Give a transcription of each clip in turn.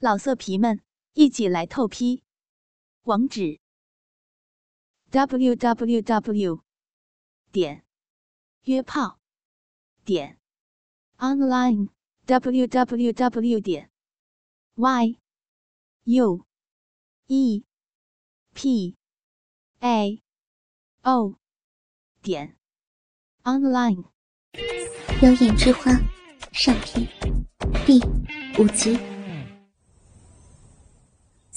老色皮们，一起来透批！网址：w w w 点约炮点 online w w w 点 y u e p a o 点 online。妖艳之花上篇第五集。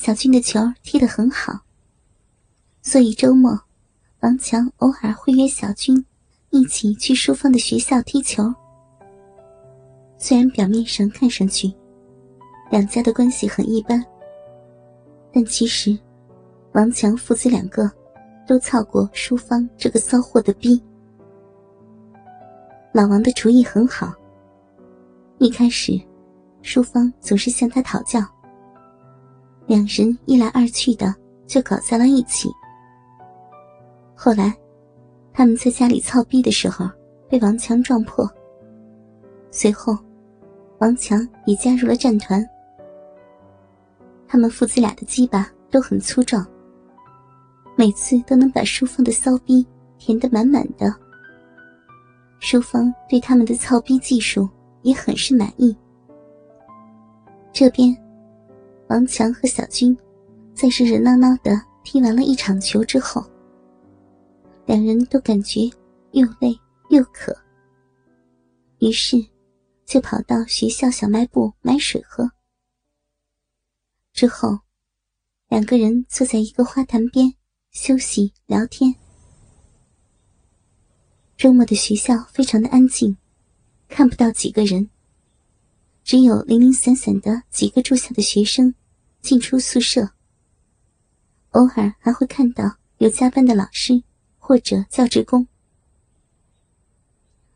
小军的球踢得很好，所以周末王强偶尔会约小军一起去淑芳的学校踢球。虽然表面上看上去两家的关系很一般，但其实王强父子两个都操过淑芳这个骚货的逼。老王的厨艺很好。一开始，淑芳总是向他讨教。两人一来二去的就搞在了一起。后来，他们在家里操逼的时候被王强撞破。随后，王强也加入了战团。他们父子俩的鸡巴都很粗壮，每次都能把淑芳的骚逼填得满满的。淑芳对他们的操逼技术也很是满意。这边。王强和小军在热热闹闹的踢完了一场球之后，两人都感觉又累又渴，于是就跑到学校小卖部买水喝。之后，两个人坐在一个花坛边休息聊天。周末的学校非常的安静，看不到几个人，只有零零散散的几个住校的学生。进出宿舍，偶尔还会看到有加班的老师或者教职工。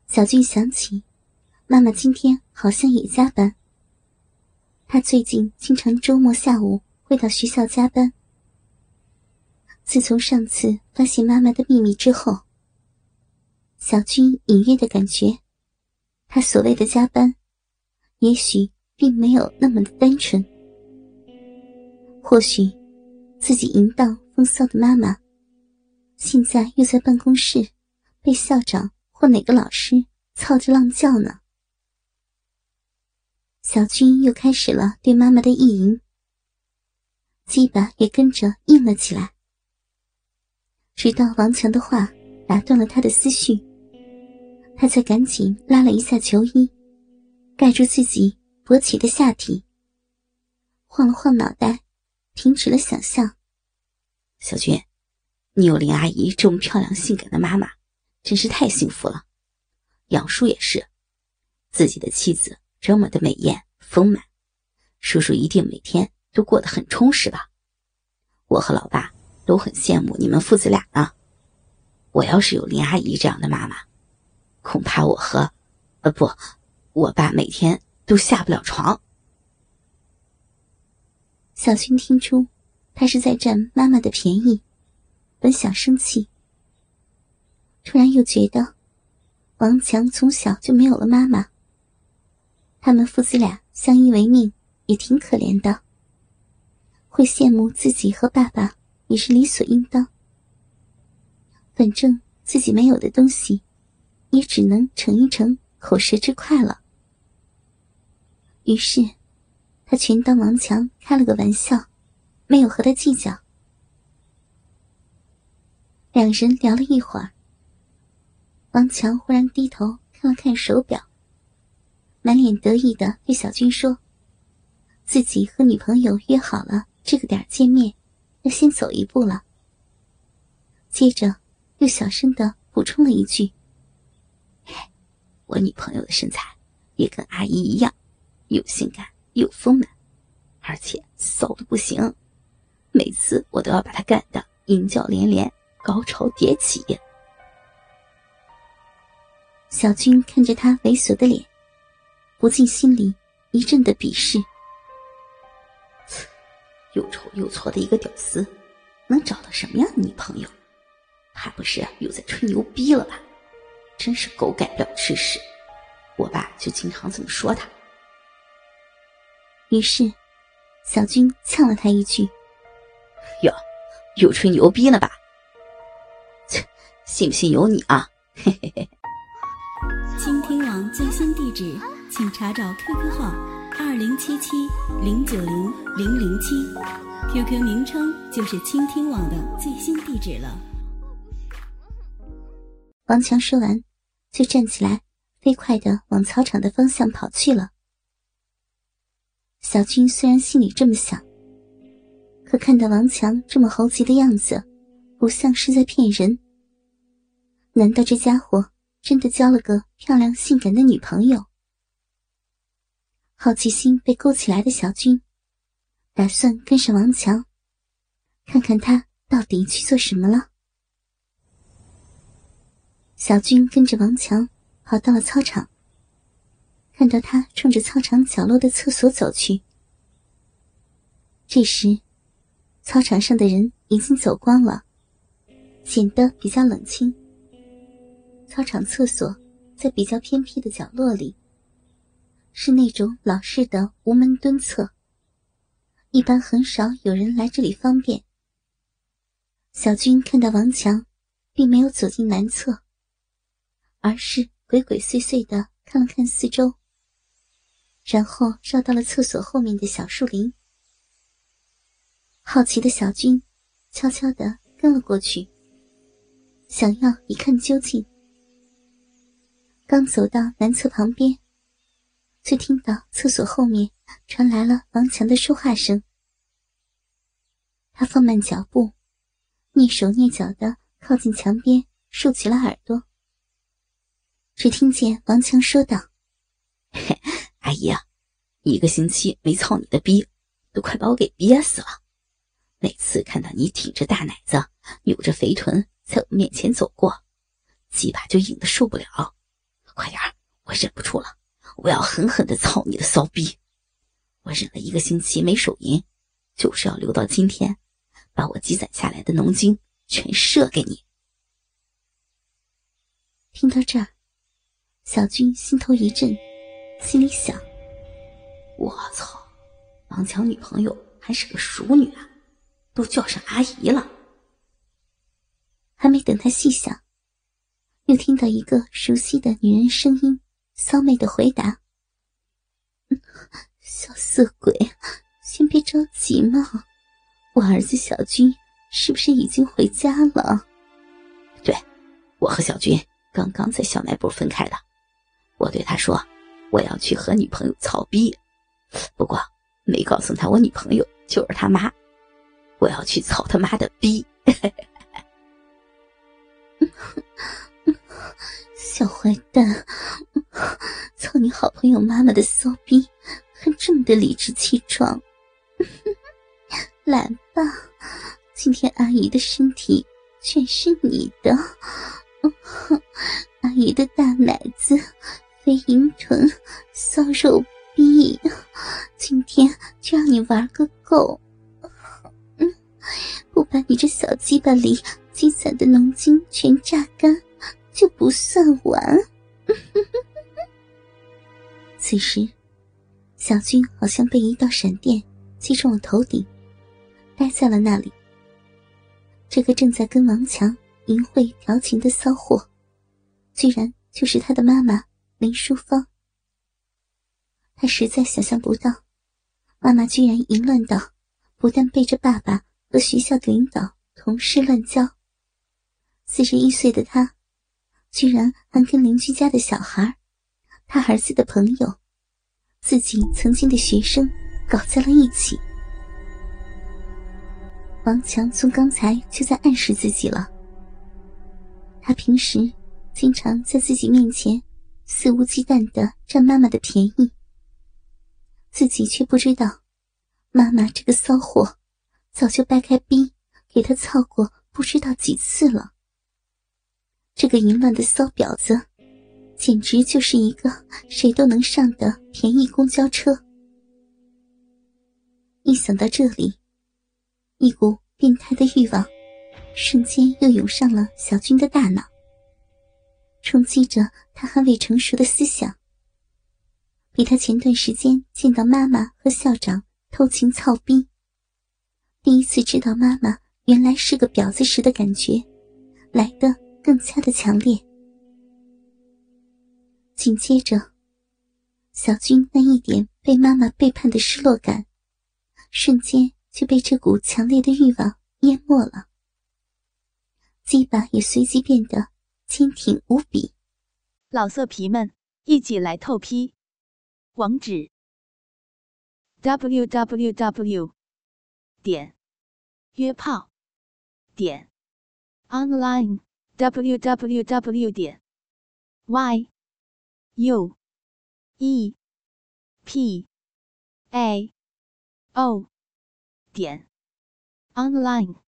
小俊想起，妈妈今天好像也加班。他最近经常周末下午会到学校加班。自从上次发现妈妈的秘密之后，小军隐约的感觉，他所谓的加班，也许并没有那么的单纯。或许，自己淫荡风骚的妈妈，现在又在办公室被校长或哪个老师操着浪叫呢。小军又开始了对妈妈的意淫，鸡巴也跟着硬了起来。直到王强的话打断了他的思绪，他才赶紧拉了一下球衣，盖住自己勃起的下体，晃了晃脑袋。停止了想象。小军，你有林阿姨这么漂亮性感的妈妈，真是太幸福了。杨叔也是，自己的妻子这么的美艳丰满，叔叔一定每天都过得很充实吧？我和老爸都很羡慕你们父子俩呢。我要是有林阿姨这样的妈妈，恐怕我和……呃，不，我爸每天都下不了床。小军听出，他是在占妈妈的便宜，本想生气，突然又觉得，王强从小就没有了妈妈。他们父子俩相依为命，也挺可怜的。会羡慕自己和爸爸，也是理所应当。反正自己没有的东西，也只能逞一逞口舌之快了。于是。他全当王强开了个玩笑，没有和他计较。两人聊了一会儿，王强忽然低头看了看手表，满脸得意的对小军说：“自己和女朋友约好了这个点见面，要先走一步了。”接着又小声的补充了一句：“我女朋友的身材也跟阿姨一样，又性感。”又丰满，而且骚的不行，每次我都要把他干的阴叫连连，高潮迭起。小军看着他猥琐的脸，不禁心里一阵的鄙视。又丑又矬的一个屌丝，能找到什么样的女朋友？怕不是又在吹牛逼了吧？真是狗改不了吃屎！我爸就经常这么说他。于是，小军呛了他一句：“哟，又吹牛逼了吧？切，信不信由你啊！”嘿嘿嘿。倾听网最新地址，请查找 QQ 号二零七七零九零零零七，QQ 名称就是倾听网的最新地址了。王强说完，就站起来，飞快的往操场的方向跑去了。小军虽然心里这么想，可看到王强这么猴急的样子，不像是在骗人。难道这家伙真的交了个漂亮性感的女朋友？好奇心被勾起来的小军，打算跟上王强，看看他到底去做什么了。小军跟着王强跑到了操场，看到他冲着操场角落的厕所走去。这时，操场上的人已经走光了，显得比较冷清。操场厕所在比较偏僻的角落里，是那种老式的无门蹲厕，一般很少有人来这里方便。小军看到王强，并没有走进男厕。而是鬼鬼祟祟的看了看四周，然后绕到了厕所后面的小树林。好奇的小军悄悄的跟了过去，想要一看究竟。刚走到男厕旁边，就听到厕所后面传来了王强的说话声。他放慢脚步，蹑手蹑脚的靠近墙边，竖起了耳朵。只听见王强说道：“阿姨啊，一个星期没操你的逼，都快把我给憋死了。每次看到你挺着大奶子、扭着肥臀在我面前走过，鸡巴就硬的受不了。快点我忍不住了，我要狠狠的操你的骚逼！我忍了一个星期没手淫，就是要留到今天，把我积攒下来的浓精全射给你。”听到这儿。小军心头一震，心里想：“我操，王强女朋友还是个熟女啊，都叫上阿姨了。”还没等他细想，又听到一个熟悉的女人声音，骚媚的回答：“小色鬼，先别着急嘛，我儿子小军是不是已经回家了？”“对，我和小军刚刚在小卖部分开的。”我对他说：“我要去和女朋友操逼，不过没告诉他我女朋友就是他妈。我要去操他妈的逼！” 小坏蛋，操你好朋友妈妈的骚逼，还这么的理直气壮！来吧，今天阿姨的身体全是你的，阿姨的大奶子。肥银臀，骚肉逼，今天就让你玩个够！嗯，不把你这小鸡巴里积攒的浓精全榨干，就不算完。此时，小军好像被一道闪电击中了头顶，呆在了那里。这个正在跟王强淫秽调情的骚货，居然就是他的妈妈。林淑芳，他实在想象不到，妈妈居然淫乱到不但背着爸爸和学校的领导、同事乱交，四十一岁的他，居然还跟邻居家的小孩、他儿子的朋友、自己曾经的学生搞在了一起。王强从刚才就在暗示自己了，他平时经常在自己面前。肆无忌惮的占妈妈的便宜，自己却不知道，妈妈这个骚货早就掰开逼给他操过不知道几次了。这个淫乱的骚婊子，简直就是一个谁都能上的便宜公交车。一想到这里，一股变态的欲望瞬间又涌上了小军的大脑。冲击着他还未成熟的思想，比他前段时间见到妈妈和校长偷情操逼，第一次知道妈妈原来是个婊子时的感觉，来的更加的强烈。紧接着，小军那一点被妈妈背叛的失落感，瞬间就被这股强烈的欲望淹没了，鸡巴也随即变得坚挺无比。老色皮们，一起来透批！网址：w w w. 点约炮点 online w w w. 点 y u e p a o 点 online。